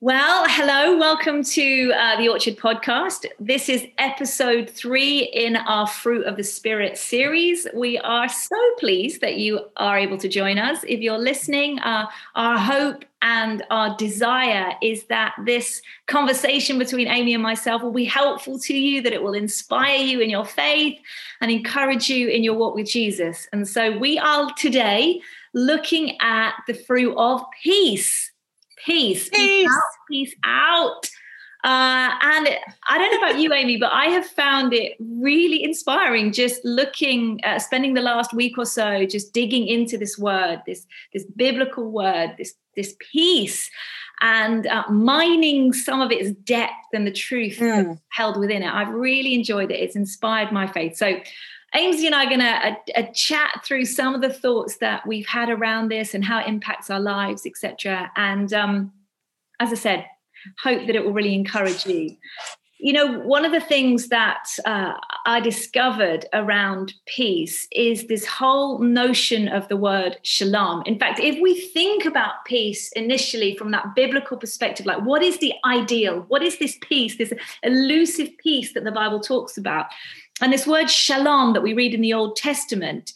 Well, hello, welcome to uh, the Orchard Podcast. This is episode three in our Fruit of the Spirit series. We are so pleased that you are able to join us. If you're listening, uh, our hope and our desire is that this conversation between Amy and myself will be helpful to you, that it will inspire you in your faith and encourage you in your walk with Jesus. And so we are today looking at the fruit of peace peace, peace, out, peace out. Uh, and I don't know about you, Amy, but I have found it really inspiring just looking, uh, spending the last week or so just digging into this word, this this biblical word, this this peace, and uh, mining some of its depth and the truth mm. held within it. I've really enjoyed it. It's inspired my faith. So Ainsley and I are going to uh, uh, chat through some of the thoughts that we've had around this and how it impacts our lives, etc. And um, as I said, hope that it will really encourage you. You know, one of the things that uh, I discovered around peace is this whole notion of the word shalom. In fact, if we think about peace initially from that biblical perspective, like what is the ideal? What is this peace, this elusive peace that the Bible talks about? And this word shalom that we read in the Old Testament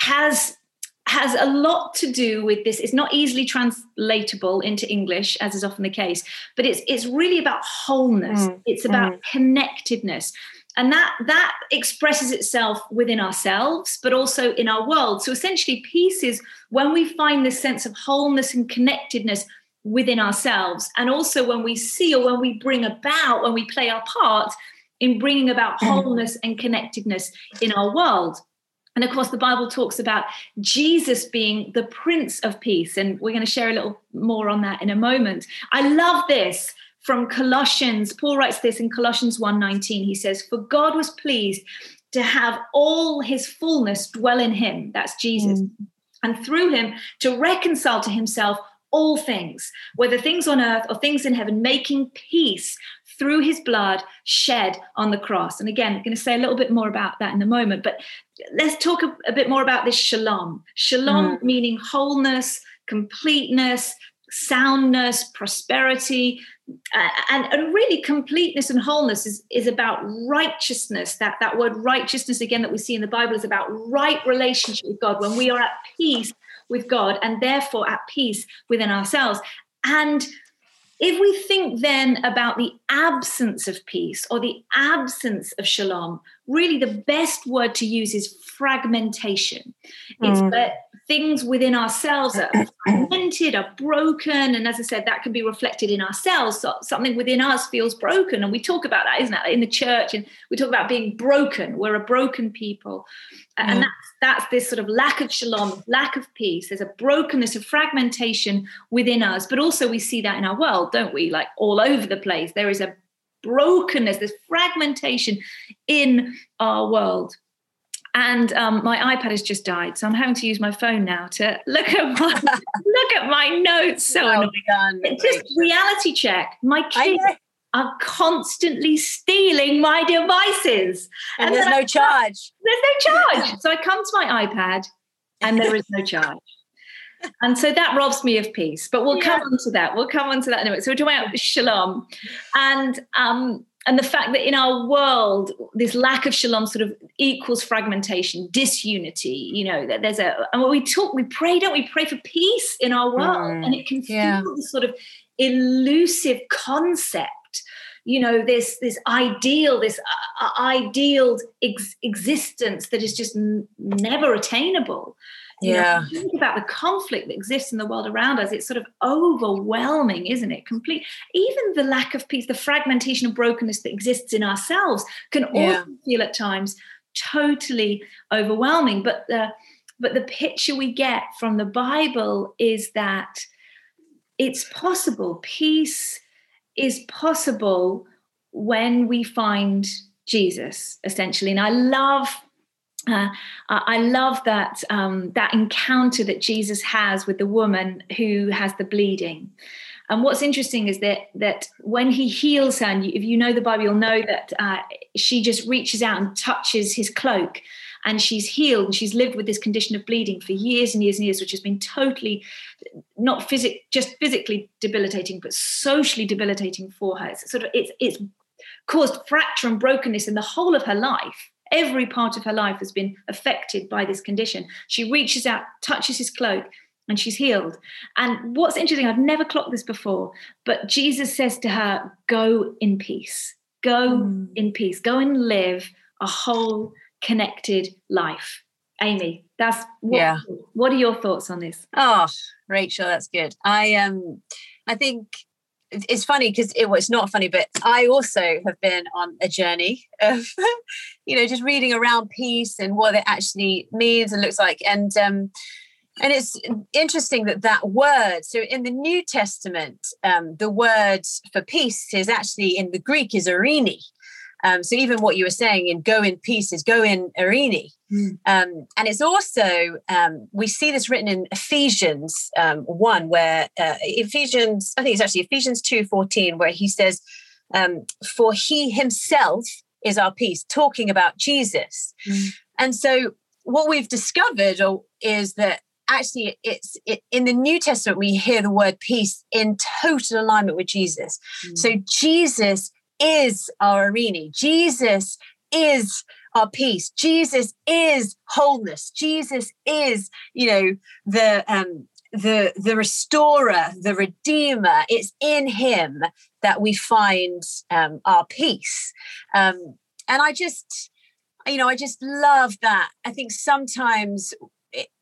has has a lot to do with this. It's not easily translatable into English, as is often the case, but it's it's really about wholeness. Mm, it's about mm. connectedness. And that that expresses itself within ourselves, but also in our world. So essentially, peace is when we find this sense of wholeness and connectedness within ourselves, and also when we see or when we bring about, when we play our part in bringing about mm. wholeness and connectedness in our world. And of course, the Bible talks about Jesus being the Prince of Peace. And we're going to share a little more on that in a moment. I love this from Colossians. Paul writes this in Colossians 1:19. He says, For God was pleased to have all his fullness dwell in him. That's Jesus. Mm. And through him to reconcile to himself all things, whether things on earth or things in heaven, making peace through his blood shed on the cross. And again, I'm going to say a little bit more about that in a moment, but let's talk a, a bit more about this shalom. Shalom mm. meaning wholeness, completeness, soundness, prosperity, uh, and, and really completeness and wholeness is, is about righteousness. That, that word righteousness, again, that we see in the Bible, is about right relationship with God, when we are at peace with God and therefore at peace within ourselves. And if we think then about the absence of peace or the absence of shalom, really the best word to use is fragmentation. It's mm. That things within ourselves are fragmented, are broken. And as I said, that can be reflected in ourselves. So something within us feels broken. And we talk about that, isn't it? In the church, and we talk about being broken. We're a broken people. Mm. And that's that's this sort of lack of shalom, lack of peace. There's a brokenness, of fragmentation within us, but also we see that in our world, don't we? Like all over the place, there is a brokenness, this fragmentation in our world. And um, my iPad has just died, so I'm having to use my phone now to look at my look at my notes. So well done. just reality check. My kids are constantly stealing my devices. And, and there's no I, charge. There's no charge. So I come to my iPad and there is no charge. and so that robs me of peace. But we'll yeah. come on to that. We'll come on to that anyway. So we're talking about shalom. And um, and the fact that in our world this lack of shalom sort of equals fragmentation disunity you know that there's a and when we talk we pray don't we? Pray for peace in our world. Mm, and it can feel yeah. this sort of elusive concept you know this this ideal this uh, uh, ideal ex- existence that is just n- never attainable yeah you know, think about the conflict that exists in the world around us it's sort of overwhelming isn't it complete even the lack of peace the fragmentation and brokenness that exists in ourselves can yeah. also feel at times totally overwhelming but the but the picture we get from the bible is that it's possible peace is possible when we find Jesus, essentially. And I love uh, I love that um, that encounter that Jesus has with the woman who has the bleeding. And what's interesting is that that when he heals her, and if you know the Bible, you'll know that uh, she just reaches out and touches his cloak, and she's healed and she's lived with this condition of bleeding for years and years and years which has been totally not physic just physically debilitating but socially debilitating for her it's sort of it's it's caused fracture and brokenness in the whole of her life every part of her life has been affected by this condition she reaches out touches his cloak and she's healed. And what's interesting, I've never clocked this before, but Jesus says to her, Go in peace, go mm. in peace, go and live a whole connected life. Amy, that's what, yeah. What are your thoughts on this? Oh, Rachel, that's good. I um, I think it's funny because it was not funny, but I also have been on a journey of, you know, just reading around peace and what it actually means and looks like. And um, and it's interesting that that word, so in the New Testament, um, the word for peace is actually in the Greek is eirene. Um, so even what you were saying in go in peace is go in eirene. Mm. Um, and it's also, um, we see this written in Ephesians um, 1, where uh, Ephesians, I think it's actually Ephesians 2 14, where he says, um, For he himself is our peace, talking about Jesus. Mm. And so what we've discovered is that actually it's it, in the new testament we hear the word peace in total alignment with jesus mm. so jesus is our eirene jesus is our peace. Jesus is wholeness. Jesus is you know the um the the restorer the redeemer. It's in him that we find um our peace. Um and i just you know i just love that. I think sometimes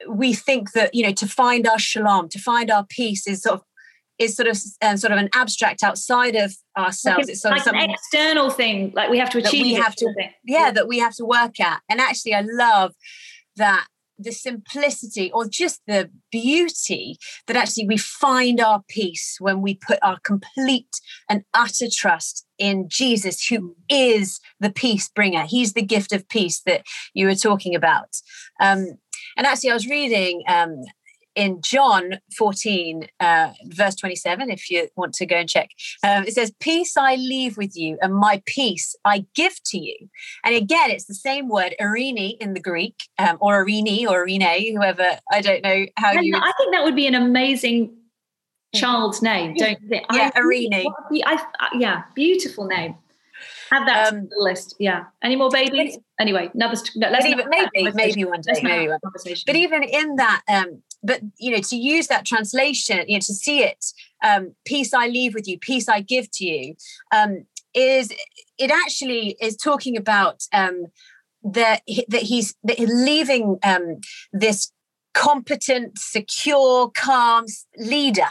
we think that you know to find our shalom to find our peace is sort of is sort of um, sort of an abstract outside of ourselves. Like, it's sort like of something an external thing, like we have to achieve. We have to, yeah, yeah, that we have to work at. And actually, I love that the simplicity or just the beauty that actually we find our peace when we put our complete and utter trust in Jesus, who is the peace bringer. He's the gift of peace that you were talking about. Um, and actually, I was reading um, in John 14, uh, verse 27, if you want to go and check, um, it says, Peace I leave with you, and my peace I give to you. And again, it's the same word, eirene in the Greek, um, or eirene or irene, whoever, I don't know how and you. I think that would be an amazing child's name, don't you think? Yeah, Irene. Yeah, beautiful name. Have that um, list. Yeah. Any more babies? Anyway, another. No, let's even, maybe, maybe one day, maybe one. But even in that, um, but you know, to use that translation, you know, to see it, um, peace I leave with you, peace I give to you, um, is it actually is talking about um, that that he's that he's leaving um, this competent secure calm leader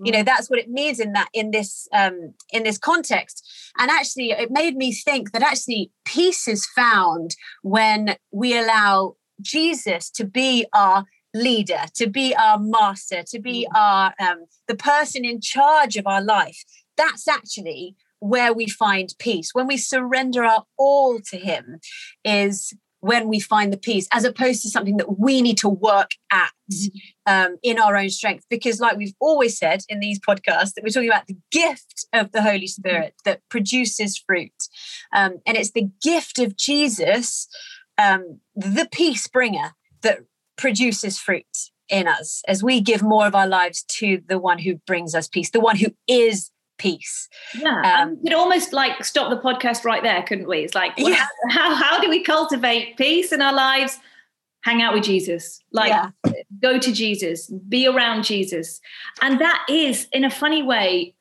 you know mm. that's what it means in that in this um in this context and actually it made me think that actually peace is found when we allow jesus to be our leader to be our master to be mm. our um the person in charge of our life that's actually where we find peace when we surrender our all to him is when we find the peace, as opposed to something that we need to work at mm-hmm. um, in our own strength. Because, like we've always said in these podcasts, that we're talking about the gift of the Holy mm-hmm. Spirit that produces fruit. Um, and it's the gift of Jesus, um, the peace bringer, that produces fruit in us as we give more of our lives to the one who brings us peace, the one who is peace. Yeah, um, we could almost like stop the podcast right there, couldn't we? It's like, well, yeah. how, how do we cultivate peace in our lives? Hang out with Jesus, like yeah. go to Jesus, be around Jesus, and that is in a funny way.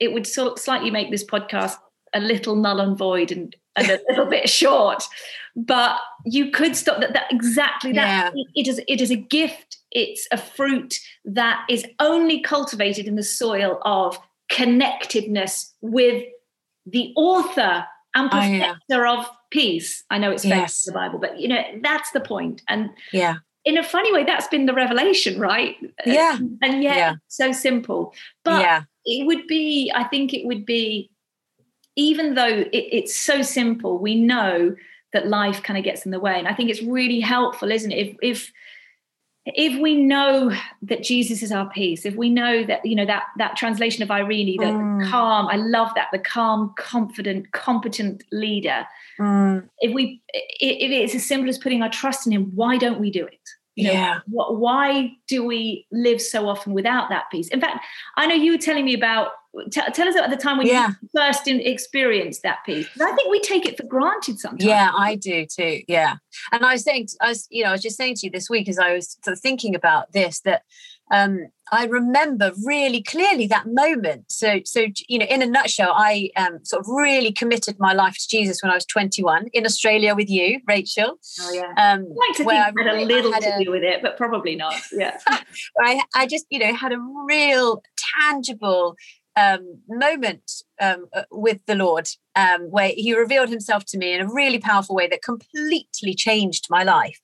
It would sort of slightly make this podcast a little null and void and, and a little bit short, but you could stop that. That exactly that. Yeah. It, is. It is a gift. It's a fruit that is only cultivated in the soil of connectedness with the author and perfecter oh, yeah. of peace. I know it's yes. in the Bible, but you know, that's the point. And yeah. In a funny way, that's been the revelation, right? Yeah. And yet yeah. so simple. But yeah. it would be, I think it would be, even though it, it's so simple, we know that life kind of gets in the way. And I think it's really helpful, isn't it? If if if we know that Jesus is our peace, if we know that, you know, that that translation of Irene, that mm. calm, I love that, the calm, confident, competent leader. Mm. If we if it's as simple as putting our trust in him, why don't we do it? You know, yeah. why do we live so often without that peace? In fact, I know you were telling me about T- tell us about the time when yeah. you first experienced that peace. I think we take it for granted sometimes. Yeah, I do too. Yeah, and I was saying, I was, you know, I was just saying to you this week as I was sort of thinking about this that um, I remember really clearly that moment. So, so you know, in a nutshell, I um, sort of really committed my life to Jesus when I was 21 in Australia with you, Rachel. Oh yeah. Um, I like to think I had a little had to a, do with it, but probably not. Yeah. I, I just, you know, had a real tangible um, moment um, uh, with the Lord um, where He revealed Himself to me in a really powerful way that completely changed my life.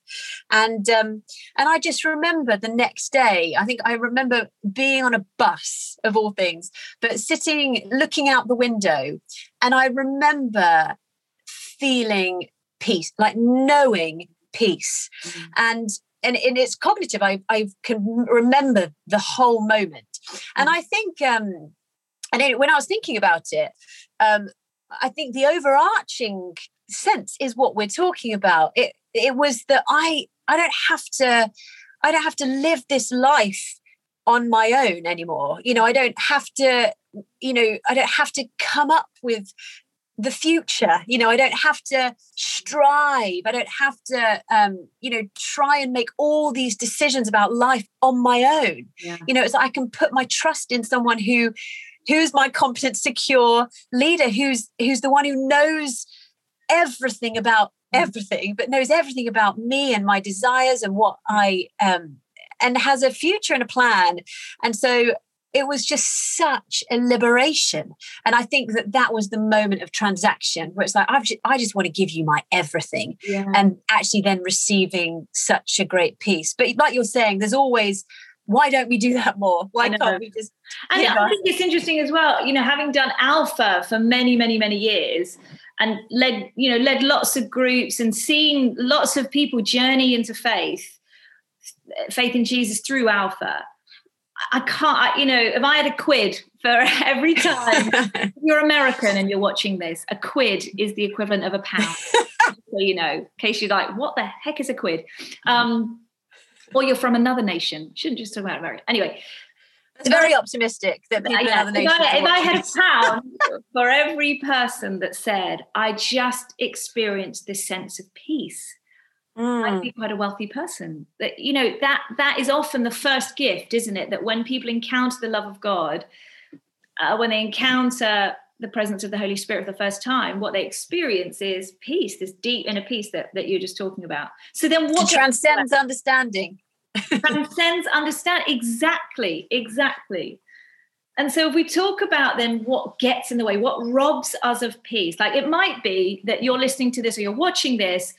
And um, and I just remember the next day. I think I remember being on a bus of all things, but sitting looking out the window, and I remember feeling peace, like knowing peace, mm-hmm. and and, and it's cognitive. I I can remember the whole moment, and I think um, and when I was thinking about it, um, I think the overarching sense is what we're talking about. It it was that I I don't have to I don't have to live this life on my own anymore. You know, I don't have to, you know, I don't have to come up with the future you know i don't have to strive i don't have to um you know try and make all these decisions about life on my own yeah. you know it's i can put my trust in someone who who's my competent secure leader who's who's the one who knows everything about mm. everything but knows everything about me and my desires and what i um and has a future and a plan and so it was just such a liberation and i think that that was the moment of transaction where it's like I've just, i just want to give you my everything yeah. and actually then receiving such a great peace but like you're saying there's always why don't we do that more? Why can't we just? And I think it's interesting as well. You know, having done Alpha for many, many, many years, and led, you know, led lots of groups and seen lots of people journey into faith, faith in Jesus through Alpha. I can't, you know, if I had a quid for every time you're American and you're watching this, a quid is the equivalent of a pound. so you know, in case you're like, what the heck is a quid? Um, or you're from another nation. Shouldn't just talk about America. Anyway. It's very optimistic that people yeah, in other nations. If I, if I had a pound for every person that said, I just experienced this sense of peace, mm. I'd be quite a wealthy person. That you know, that that is often the first gift, isn't it? That when people encounter the love of God, uh, when they encounter the presence of the Holy Spirit for the first time, what they experience is peace, this deep inner peace that, that you're just talking about. So then what transcends understanding. transcends understand exactly, exactly. And so if we talk about then what gets in the way, what robs us of peace, like it might be that you're listening to this or you're watching this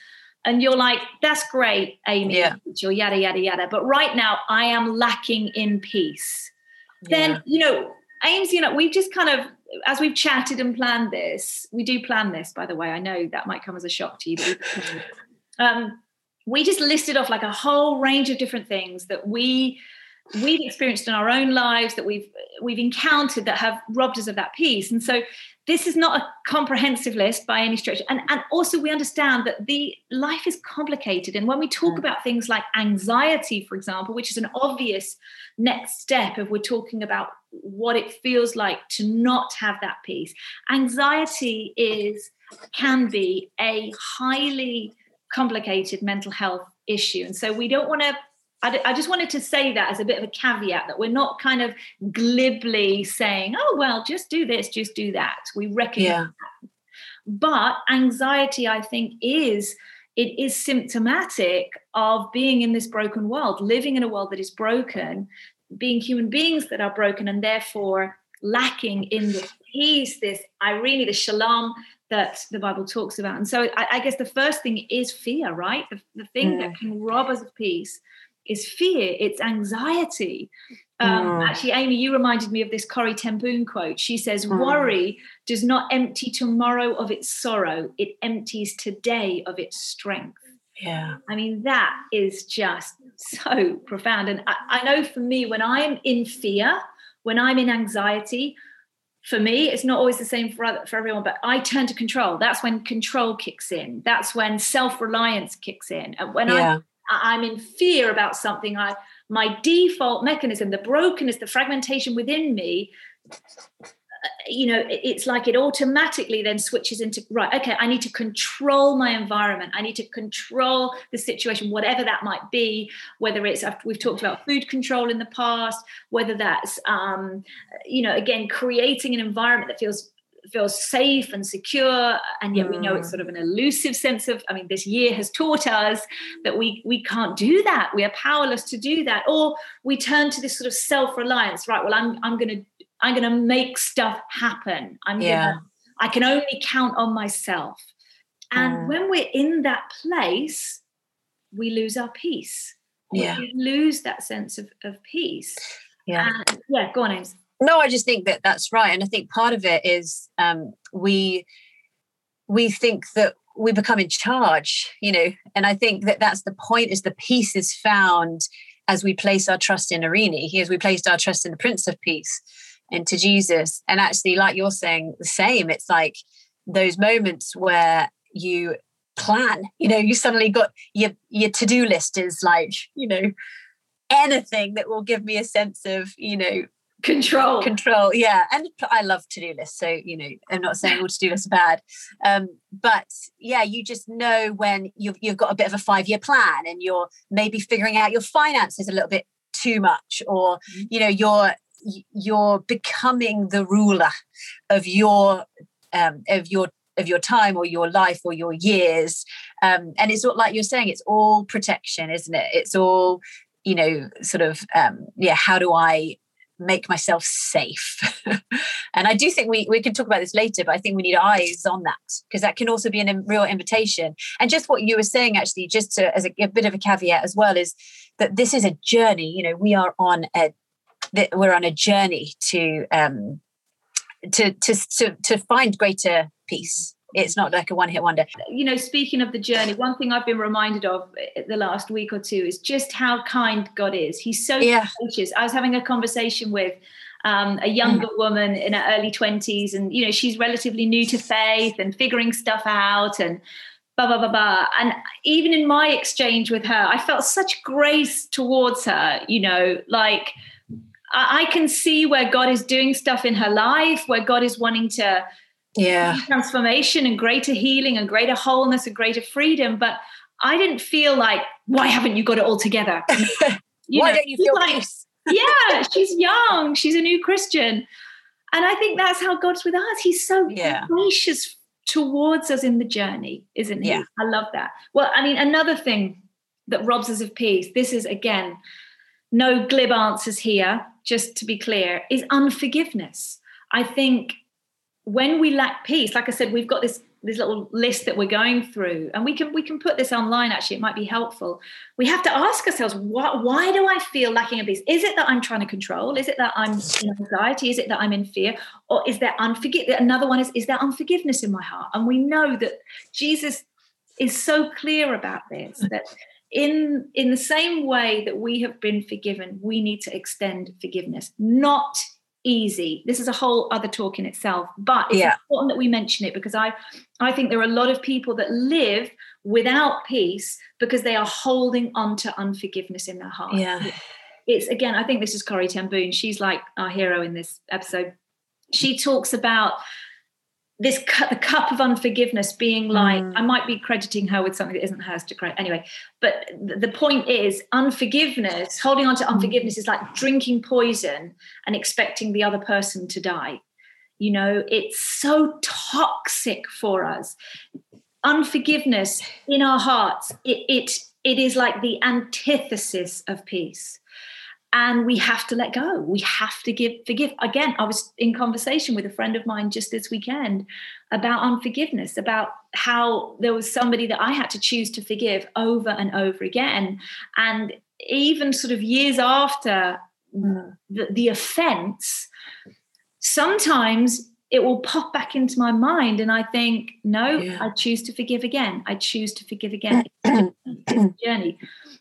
and you're like, that's great, Amy, yeah. or yada, yada, yada. But right now I am lacking in peace. Yeah. Then, you know, Ames, you know, we've just kind of as we've chatted and planned this, we do plan this, by the way. I know that might come as a shock to you. um, we just listed off like a whole range of different things that we we've experienced in our own lives that we've we've encountered that have robbed us of that peace and so this is not a comprehensive list by any stretch and and also we understand that the life is complicated and when we talk mm. about things like anxiety for example which is an obvious next step if we're talking about what it feels like to not have that peace anxiety is can be a highly complicated mental health issue and so we don't want to I, I just wanted to say that as a bit of a caveat that we're not kind of glibly saying, oh, well, just do this, just do that. We recognize yeah. that. But anxiety, I think, is it is symptomatic of being in this broken world, living in a world that is broken, being human beings that are broken, and therefore lacking in this peace, this irene, the shalom that the Bible talks about. And so I, I guess the first thing is fear, right? The, the thing mm. that can rob us of peace is fear, it's anxiety. Um, mm. Actually, Amy, you reminded me of this Corrie ten Boom quote. She says, mm. Worry does not empty tomorrow of its sorrow, it empties today of its strength. Yeah. I mean, that is just so profound. And I, I know for me, when I'm in fear, when I'm in anxiety, for me, it's not always the same for other, for everyone, but I turn to control. That's when control kicks in. That's when self reliance kicks in. And when yeah. I'm, I'm in fear about something, I my default mechanism, the brokenness, the fragmentation within me you know it's like it automatically then switches into right okay i need to control my environment. I need to control the situation whatever that might be whether it's we've talked about food control in the past whether that's um, you know again creating an environment that feels feels safe and secure and yet we know it's mm. sort of an elusive sense of i mean this year has taught us that we we can't do that. We are powerless to do that. Or we turn to this sort of self-reliance right well i'm i'm going to I'm going to make stuff happen. I'm yeah. gonna, I can only count on myself. And mm. when we're in that place, we lose our peace. Yeah. We lose that sense of, of peace. Yeah. And, yeah. Go on, Ames. No, I just think that that's right. And I think part of it is um, we we think that we become in charge, you know, and I think that that's the point is the peace is found as we place our trust in eirene, as we placed our trust in the Prince of Peace into Jesus. And actually, like you're saying, the same. It's like those moments where you plan, you know, you suddenly got your your to-do list is like, you know, anything that will give me a sense of, you know, control control yeah and i love to-do lists so you know i'm not saying all to-do lists are bad um, but yeah you just know when you've, you've got a bit of a five-year plan and you're maybe figuring out your finances a little bit too much or mm-hmm. you know you're you're becoming the ruler of your um, of your of your time or your life or your years. Um, and it's all like you're saying it's all protection isn't it? It's all you know sort of um, yeah how do i make myself safe? And i do think we we can talk about this later but i think we need eyes on that because that can also be a real invitation. And just what you were saying actually just to, as a, a bit of a caveat as well is that this is a journey. You know we are on a that we're on a journey to um, to, to to to find greater peace. It's not like a one hit wonder. You know, speaking of the journey, one thing I've been reminded of the last week or two is just how kind God is. He's so yeah. gracious. I was having a conversation with um, a younger mm. woman in her early 20s, and you know, she's relatively new to faith and figuring stuff out and blah blah blah blah. And even in my exchange with her, I felt such grace towards her, you know, like I can see where God is doing stuff in her life, where God is wanting to yeah transformation and greater healing and greater wholeness and greater freedom. But I didn't feel like, why haven't you got it all together? You why know, don't you feel like, yeah, she's young, she's a new Christian. And I think that's how God's with us. He's so yeah. gracious towards us in the journey, isn't he? Yeah. I love that. Well, I mean, another thing that robs us of peace, this is again, no glib answers here just to be clear, is unforgiveness. I think when we lack peace, like I said, we've got this this little list that we're going through, and we can we can put this online. Actually, it might be helpful. We have to ask ourselves, what, why do I feel lacking of peace? Is it that I'm trying to control? Is it that I'm in anxiety? Is it that I'm in fear? Or is there unforgiveness? Another one is, is there unforgiveness in my heart? And we know that Jesus is so clear about this that in in the same way that we have been forgiven we need to extend forgiveness. Not easy. This is a whole other talk in itself but it's yeah. important that we mention it because i i think there are a lot of people that live without peace because they are holding on to unforgiveness in their heart. Yeah. It's again i think this is corrie ten boom. She's like our hero in this episode. She talks about this cu- the cup of unforgiveness being like mm. i might be crediting her with something that isn't hers to credit anyway but th- the point is unforgiveness holding on to mm. unforgiveness mm. is like drinking poison and expecting the other person to die you know it's so toxic for us unforgiveness in our hearts it, it it is like the antithesis of peace and we have to let go. We have to give forgive. Again i was in conversation with a friend of mine just this weekend about unforgiveness about how there was somebody that i had to choose to forgive over and over again. And even sort of years after mm. the, the offense sometimes it will pop back into my mind and i think no Yeah. i choose to forgive again i choose to forgive again it's a journey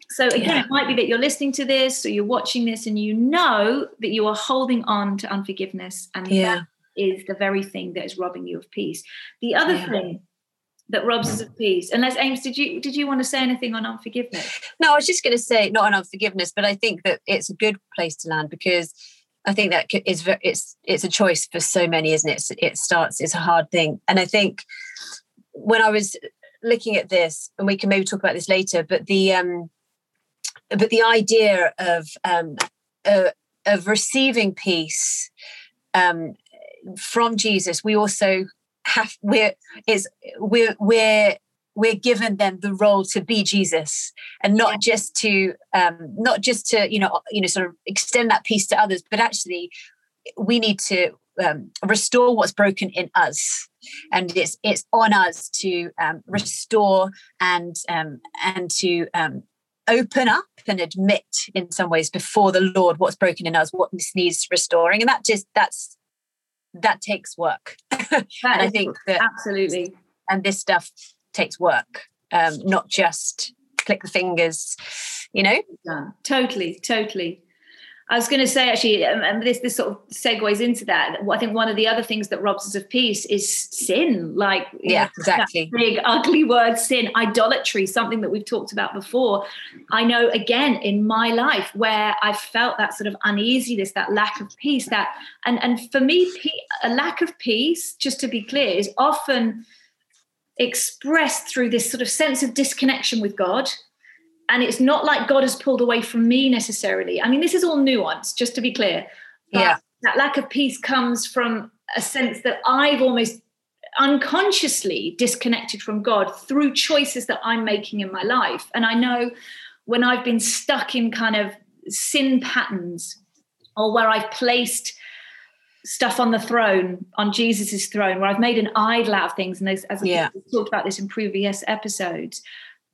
so again Yeah. it might be that you're listening to this or you're watching this and you know that you are holding on to unforgiveness and Yeah. that is the very thing that is robbing you of peace the other Yeah. thing that robs us of peace unless ames did you did you want to say anything on unforgiveness No, I was just going to say not on unforgiveness, but I think that it's a good place to land because I think that is it's it's a choice for so many, isn't it? It starts it's a hard thing, and I think when I was looking at this, and we can maybe talk about this later, but the um, but the idea of um, uh, of receiving peace um, from Jesus, we also have we're is we're we're we're given then the role to be Jesus and not just to um, not just to you know you know sort of extend that peace to others, but actually we need to um, restore what's broken in us, and it's it's on us to um, restore and um, and to um, open up and admit in some ways before the Lord what's broken in us, what needs restoring, and that just that's that takes work. That and I think that absolutely. and this stuff takes work um not just click the fingers you know done. Totally, totally. I was going to say actually, um, and this this sort of segues into that. I think one of the other things that robs us of peace is sin. Like yeah know, exactly big ugly word, sin, idolatry, something that we've talked about before. I know again in my life where I felt that sort of uneasiness, that lack of peace. That and and for me, a lack of peace, just to be clear, is often expressed through this sort of sense of disconnection with God and it's not like God has pulled away from me necessarily. I mean, this is all nuance, just to be clear. But Yeah. That lack of peace comes from a sense that I've almost unconsciously disconnected from God through choices that I'm making in my life. And I know when I've been stuck in kind of sin patterns or where I've placed stuff on the throne, on Jesus's throne, where I've made an idol out of things, and as, as Yeah. we've talked about this in previous episodes,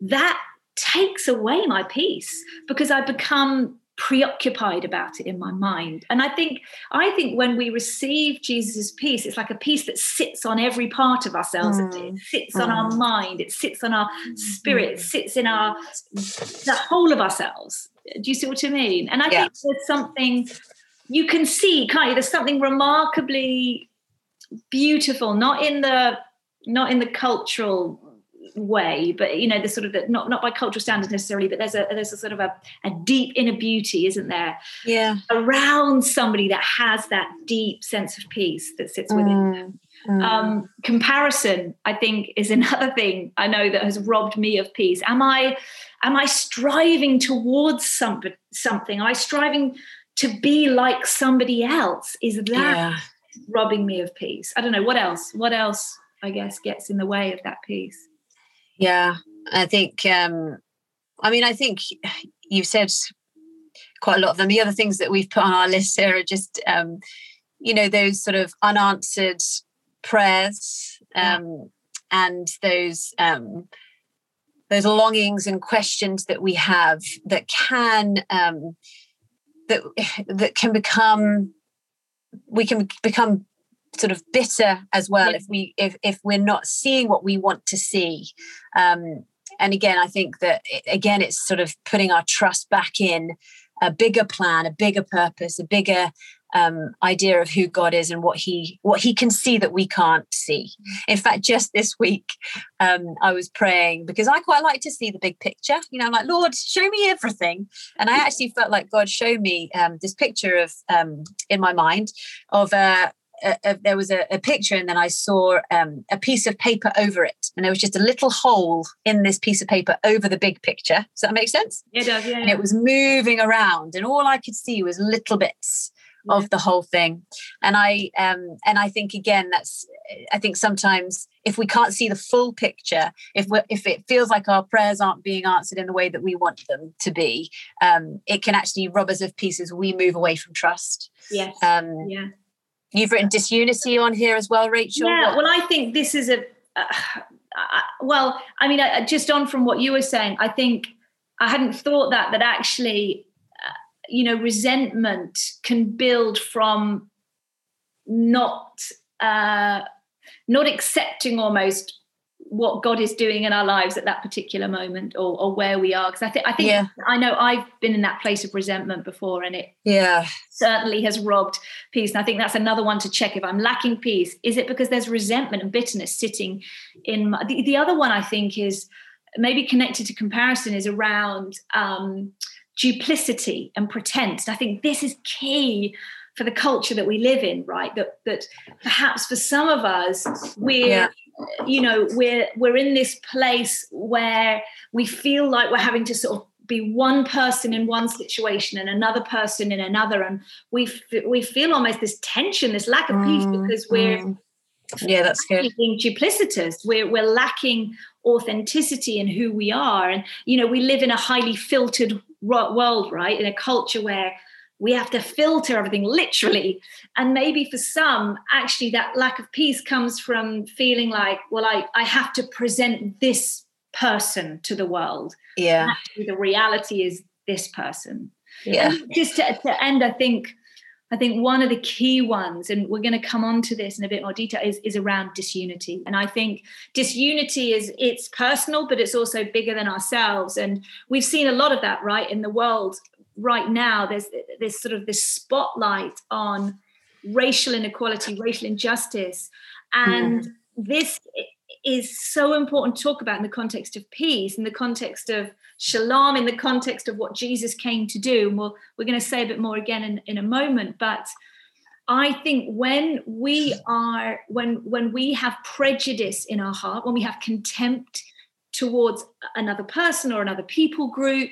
that takes away my peace because I become preoccupied about it in my mind and i think i think when we receive jesus' peace it's like a peace that sits on every part of ourselves Mm. it sits on our Mm. mind it sits on our spirit it sits in our the whole of ourselves do you see what i mean and i Yeah. think there's something you can see can't you? There's something remarkably beautiful not in the not in the cultural way but you know the sort of the, not not by cultural standards necessarily but there's a there's a sort of a, a deep inner beauty isn't there? Yeah. Around somebody that has that deep sense of peace that sits within Mm, mm. um, comparison i think is another thing i know that has robbed me of peace. Am i am i striving towards something something? Am i striving to be like somebody else is that yeah. robbing me of peace. I don't know what else what else i guess gets in the way of that peace? Yeah i think um i mean i think you've said quite a lot of them. The other things that we've put on our list here are just um you know those sort of unanswered prayers um and those um those longings and questions that we have that can um that that can become we can become sort of bitter as well if we if if we're not seeing what we want to see. Um and again i think that it- again it's sort of putting our trust back in a bigger plan a bigger purpose a bigger um, idea of who god is and what he what he can see that we can't see. In fact just this week um, i was praying because i quite like to see the big picture you know i'm like lord show me everything. And i actually felt like god showed me um, this picture of um, in my mind of a, a, a there was a, a picture and then i saw um, a piece of paper over it. And there was just a little hole in this piece of paper over the big picture. Does that make sense? It does yeah. And it was moving around and all i could see was little bits Yeah. of the whole thing. And i um and i think again that's i think sometimes if we can't see the full picture if we if it feels like our prayers aren't being answered in the way that we want them to be um it can actually rob us of pieces. We move away from trust. Yes. Um yeah. you've written disunity on here as well rachel. Yeah, well, I think this is a. Uh, uh, well, I mean, uh, just on from what you were saying, I think I hadn't thought that that actually, you know, resentment can build from not uh, not accepting almost what God is doing in our lives at that particular moment or, or where we are. Because I think I think yeah. I know I've been in that place of resentment before and it yeah certainly has robbed peace. And I think that's another one to check if I'm lacking peace. Is it because there's resentment and bitterness sitting in my, the, the other one I think is maybe connected to comparison is around um, duplicity and pretense. And I think this is key for the culture that we live in, right? That that perhaps for some of us we're yeah. you know we're we're in this place where we feel like we're having to sort of be one person in one situation and another person in another and we f- we feel almost this tension this lack of peace mm, because we're mm. yeah that's good being duplicitous we're we're lacking authenticity in who we are and you know we live in a highly filtered world right? In a culture where we have to filter everything literally. And maybe for some actually that lack of peace comes from feeling like well i i have to present this person to the world. Yeah. Actually the reality is this person. Yeah. And just to, to end i think I think one of the key ones, and we're going to come on to this in a bit more detail, is, is around disunity. And I think disunity is it's personal, but it's also bigger than ourselves. And we've seen a lot of that, right, in the world right now there's this sort of this spotlight on racial inequality racial injustice and mm. this is so important to talk about in the context of peace in the context of shalom in the context of what jesus came to do. And we'll, we're going to say a bit more again in, in a moment but i think when we are when when we have prejudice in our heart when we have contempt towards another person or another people group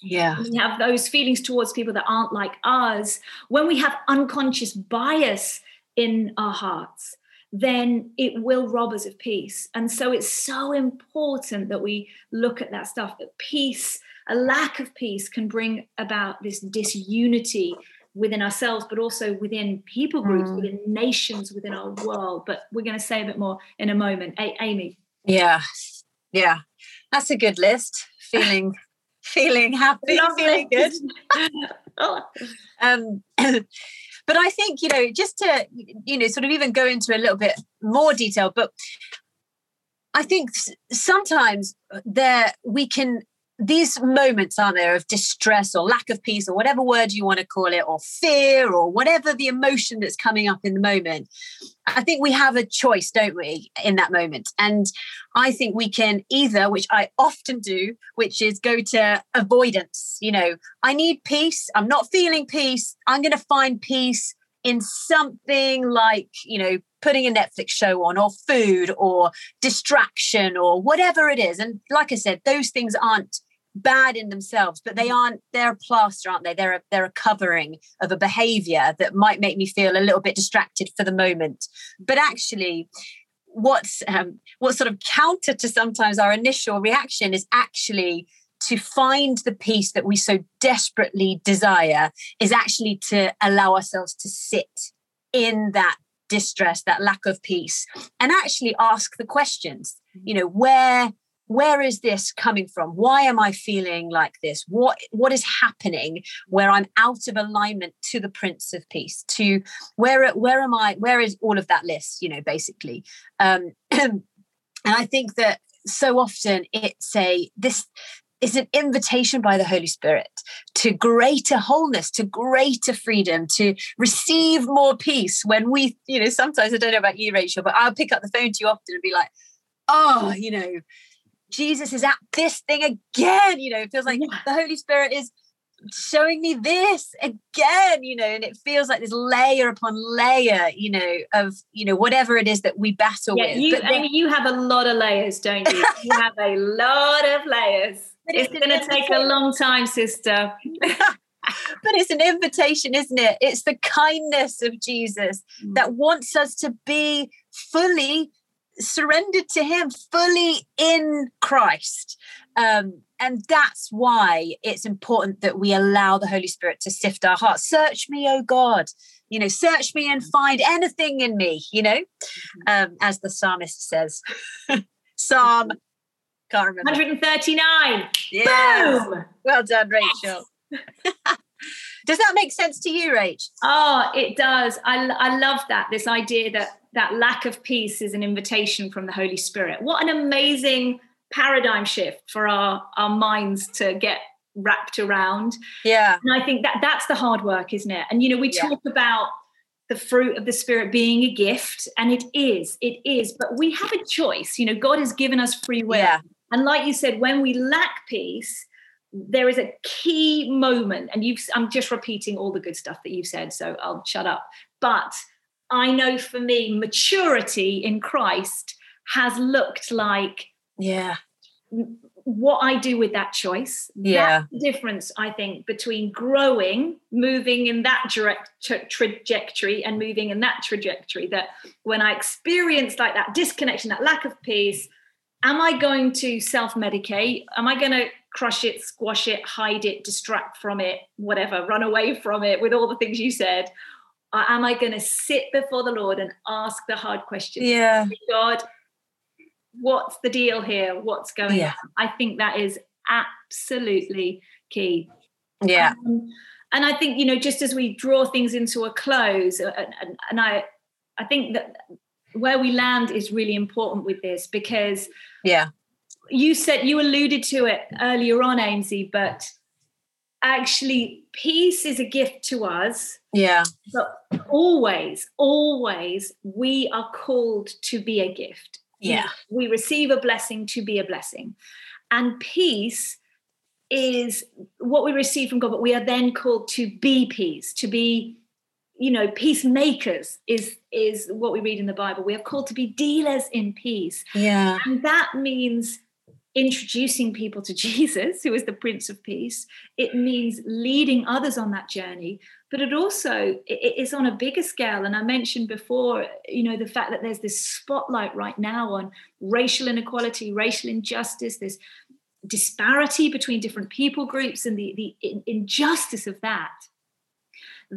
yeah. we have those feelings towards people that aren't like us when we have unconscious bias in our hearts then it will rob us of peace. And so it's so important that we look at that stuff that peace a lack of peace can bring about this disunity within ourselves but also within people groups mm. within nations within our world. But we're going to say a bit more in a moment. A- amy? Yeah. Yeah. That's a good list. Feeling feeling happy, Lovely. feeling good. um, but I think, you know, just to, you know, sort of even go into a little bit more detail, but I think sometimes uh, there we can these moments aren't there of distress or lack of peace or whatever word you want to call it or fear or whatever the emotion that's coming up in the moment i think we have a choice don't we in that moment? And i think we can either which i often do which is go to avoidance you know i need peace i'm not feeling peace i'm going to find peace in something like you know putting a netflix show on or food or distraction or whatever it is. And like i said those things aren't bad in themselves but they aren't they're a plaster aren't they? They're a, they're a covering of a behavior that might make me feel a little bit distracted for the moment. But actually what's um, what's sort of counter to sometimes our initial reaction is actually to find the peace that we so desperately desire is actually to allow ourselves to sit in that distress that lack of peace and actually ask the questions. You know where where is this coming from why am i feeling like this what what is happening where i'm out of alignment to the prince of peace to where where am i where is all of that list you know basically um and i think that so often it's a this is an invitation by the Holy Spirit to greater wholeness, to greater freedom, to receive more peace. When we, you know, sometimes I don't know about you, Rachel, but I'll pick up the phone to you often and be like, oh, you know, Jesus is at this thing again. You know, it feels like yeah. the Holy Spirit is showing me this again, you know, and it feels like this layer upon layer, you know, of, you know, whatever it is that we battle yeah, with. You, but then, you have a lot of layers, don't you? you have a lot of layers. It's, it's going to take a long time, sister. but it's an invitation, isn't it? It's the kindness of Jesus mm. that wants us to be fully surrendered to him fully in Christ. Um, and that's why it's important that we allow the Holy Spirit to sift our hearts. Search me, oh God. You know, search me and find anything in me, you know, mm-hmm. um, as the psalmist says. Psalm, can't remember. 139. Yeah. Well done, Rachel. Yes. does that make sense to you rach? Oh it does. I, I love that this idea that that lack of peace is an invitation from the holy spirit. What an amazing paradigm shift for our our minds to get wrapped around. Yeah. And i think that that's the hard work isn't it? And you know we Yeah. talk about the fruit of the spirit being a gift and it is it is but we have a choice. You know god has given us free will. Yeah. And like you said, when we lack peace, there is a key moment, and you've I'm just repeating all the good stuff that you've said, so I'll shut up. But I know for me, maturity in Christ has looked like yeah what I do with that choice. Yeah. That's the difference, I think, between growing, moving in that direct tra- trajectory, and moving in that trajectory. That when I experience like that disconnection, that lack of peace, am I going to self medicate? Am I going to crush it, squash it, hide it, distract from it, whatever, run away from it with all the things you said? Or am I going to sit before the Lord and ask the hard questions? yeah God, what's the deal here? What's going Yeah. on? I think that is absolutely key. yeah Um, and I think you know, just as we draw things into a close, uh, and, and, and I, I think that where we land is really important with this because yeah you said you alluded to it earlier on, Ainsley, but actually, peace is a gift to us. yeah But always, always, we are called to be a gift. yeah We receive a blessing to be a blessing. And peace is what we receive from God, but we are then called to be peace, to be, you know, peacemakers is is what we read in the Bible. We are called to be dealers in peace. yeah And that means introducing people to Jesus, who is the Prince of Peace. It means leading others on that journey, but it also it- is on a bigger scale. And I mentioned before, you know, the fact that there's this spotlight right now on racial inequality, racial injustice, this disparity between different people groups, and the the injustice of that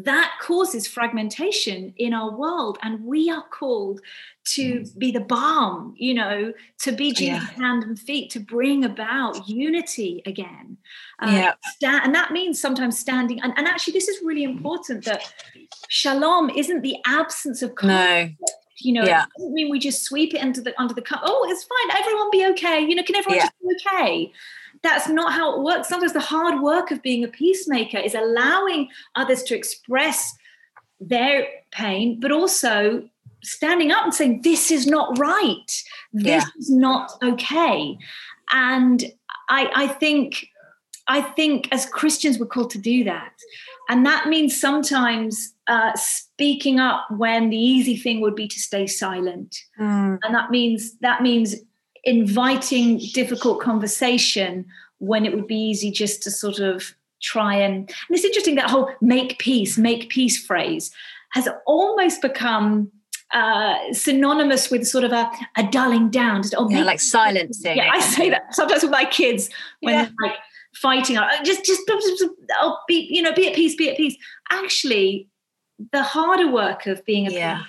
that causes fragmentation in our world and we are called to be the balm you know to be jesus Yeah. hand and feet to bring about unity again Uh, Yeah. sta- and that means sometimes standing and, and actually this is really important that shalom isn't the absence of conflict no you know Yeah. it doesn't mean we just sweep it under the under the cup oh it's fine everyone be okay you know can everyone Yeah. just be okay that's not how it works. Sometimes the hard work of being a peacemaker is allowing others to express their pain but also standing up and saying this is not right. This Yeah. is not okay. And i i think i think as christians we're called to do that. And that means sometimes uh, speaking up when the easy thing would be to stay silent. Mm, and that means that means inviting difficult conversation when it would be easy just to sort of try and and it's interesting that whole make peace make peace phrase has almost become uh, synonymous with sort of a, a dulling down just oh yeah like silencing yeah, I say that sometimes with my kids when Yeah. they're like fighting. uh, Just, just, oh, be, you know, be at peace, be at peace. Actually, the harder work of being a Yeah.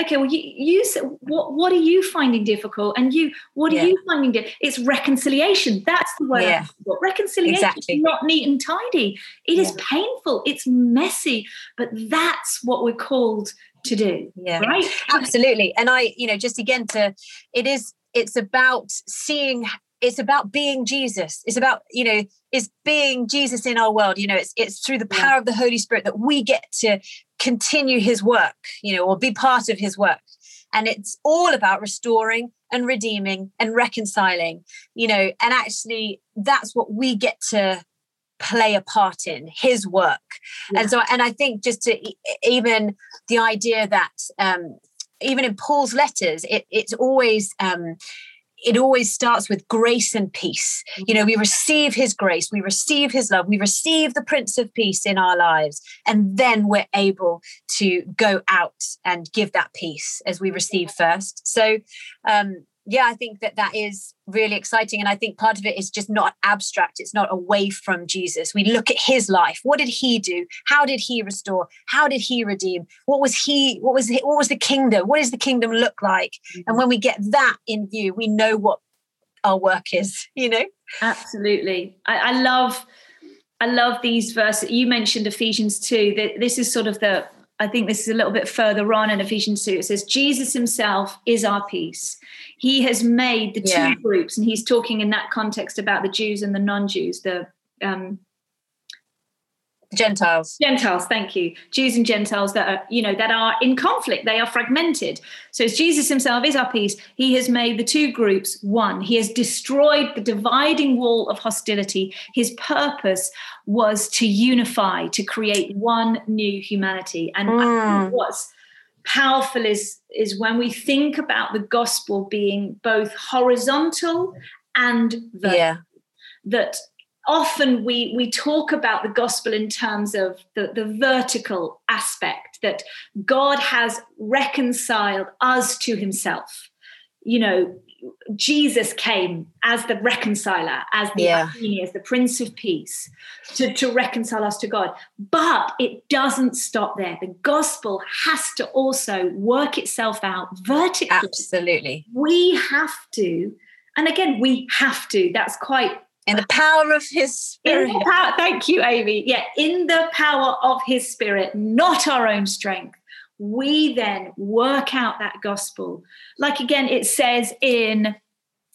okay. Well, you, you, what, what are you finding difficult, and you, what are Yeah. you finding? Di- it's reconciliation. That's the word. Yeah. Reconciliation Exactly. is not neat and tidy. It is Yeah. painful. It's messy, but that's what we're called to do. yeah Right? absolutely and i you know just again to it is it's about seeing it's about being jesus it's about you know it's being jesus in our world you know it's it's through the power of the holy spirit that we get to continue his work you know or be part of his work and it's all about restoring and redeeming and reconciling you know and actually that's what we get to play a part in his work Yeah. and so and i think just to even the idea that um even in paul's letters it, it's always um it always starts with grace and peace. You know we receive his grace we receive his love we receive the prince of peace in our lives and then we're able to go out and give that peace as we receive first. So um yeah i think that that is really exciting and i think part of it is just not abstract it's not away from jesus. We look at his life. What did he do? How did he restore? How did he redeem? What was he what was what was the kingdom? What does the kingdom look like? Mm-hmm. And when we get that in view we know what our work is you know? Absolutely. I, I love I love these verses. You mentioned Ephesians 2, that this is sort of the, I think this is a little bit further on in Ephesians 2. It says, Jesus himself is our peace. He has made the two groups, and he's talking in that context about the Jews and the non Jews, the um, Gentiles. Gentiles, thank you. Jews and Gentiles that are, you know, that are in conflict. They are fragmented. So as Jesus himself is our peace, he has made the two groups one. He has destroyed the dividing wall of hostility. His purpose was to unify, to create one new humanity. And Mm. what's powerful is is when we think about the gospel being both horizontal and vertical Yeah. that often we we talk about the gospel in terms of the, the vertical aspect that god has reconciled us to himself you know jesus came as the reconciler as the Yeah. As the prince of peace to, to reconcile us to god but it doesn't stop there the gospel has to also work itself out vertically Absolutely. we have to and again we have to that's quite In the power of his spirit. power, thank you, Amy. Yeah, in the power of his spirit, not our own strength. We then work out that gospel. Like again, it says in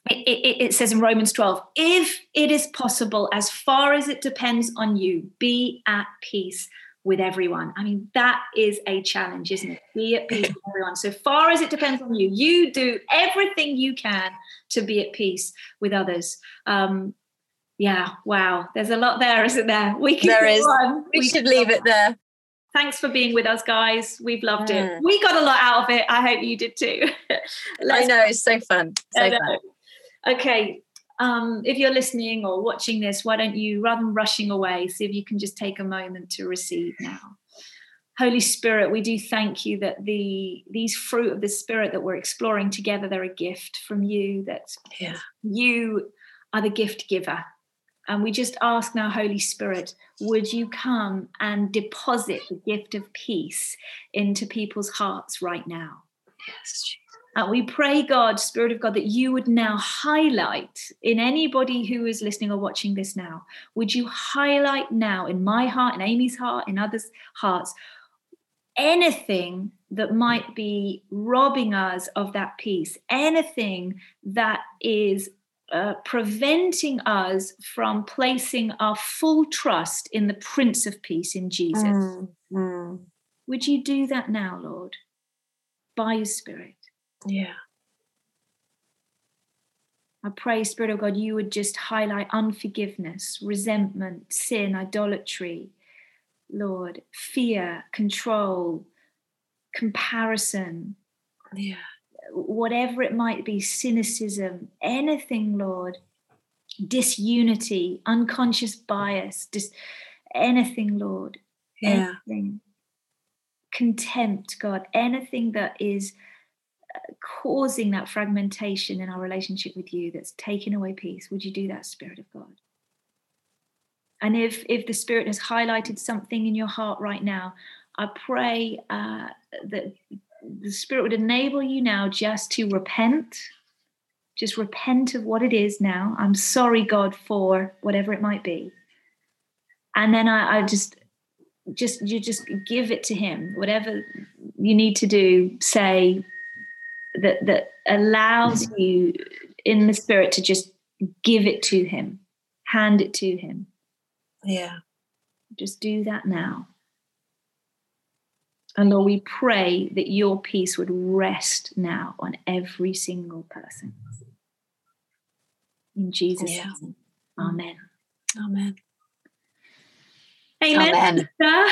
it, it, it says in Romans 12, if it is possible, as far as it depends on you, be at peace with everyone. I mean, that is a challenge, isn't it? Be at peace with everyone. So far as it depends on you, you do everything you can to be at peace with others. Um, yeah, wow. There's a lot there, isn't there? We can There is. on. We can should leave on. it there. Thanks for being with us, guys. We've loved it. Mm. We got a lot out of it. I hope you did too. I know it's so fun. So fun. Okay. Um, if you're listening or watching this, why don't you, rather than rushing away, see if you can just take a moment to receive now. Holy Spirit, we do thank you that the these fruit of the Spirit that we're exploring together, they're a gift from you, that Yeah. you are the gift giver. And we just ask now, Holy Spirit, would you come and deposit the gift of peace into people's hearts right now? Yes. And we pray, God, Spirit of God, that you would now highlight in anybody who is listening or watching this now, would you highlight now in my heart, in Amy's heart, in others' hearts, anything that might be robbing us of that peace, anything that is uh, preventing us from placing our full trust in the Prince of Peace, in Jesus. Mm, mm. Would you do that now, Lord, by your Spirit? Yeah. I pray, Spirit of God, you would just highlight unforgiveness, resentment, sin, idolatry, Lord, fear, control, comparison, Yeah. Whatever it might be, cynicism, anything, Lord, disunity, unconscious bias, just anything, Lord, Yeah. anything, contempt, God, anything that is uh, causing that fragmentation in our relationship with you that's taken away peace would you do that spirit of god and if if the spirit has highlighted something in your heart right now i pray uh, that the spirit would enable you now just to repent. Just repent of what it is now. I'm sorry god for whatever it might be. And then i, I just just you just give it to him. Whatever you need to do say that that allows mm-hmm. you in the spirit to just give it to him hand it to him. Yeah. just do that now and lord we pray that your peace would rest now on every single person in jesus Yeah. name amen Amen. amen, Amen. sister.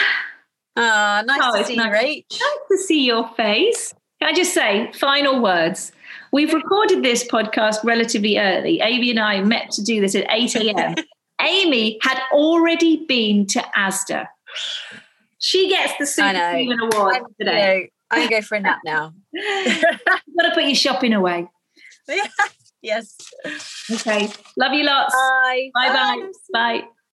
Ah, nice Oh, to see nice. you, Rach. nice to see your face. Can I just say, final words? We've recorded this podcast relatively early. Amy and I met to do this at 8 a.m. Amy had already been to Asda. She gets the I Super. Human Award I'm, today. know, I'm go for a nap now. You've got to put your shopping away. yes. Okay. Love you lots. Bye. Bye bye. Bye.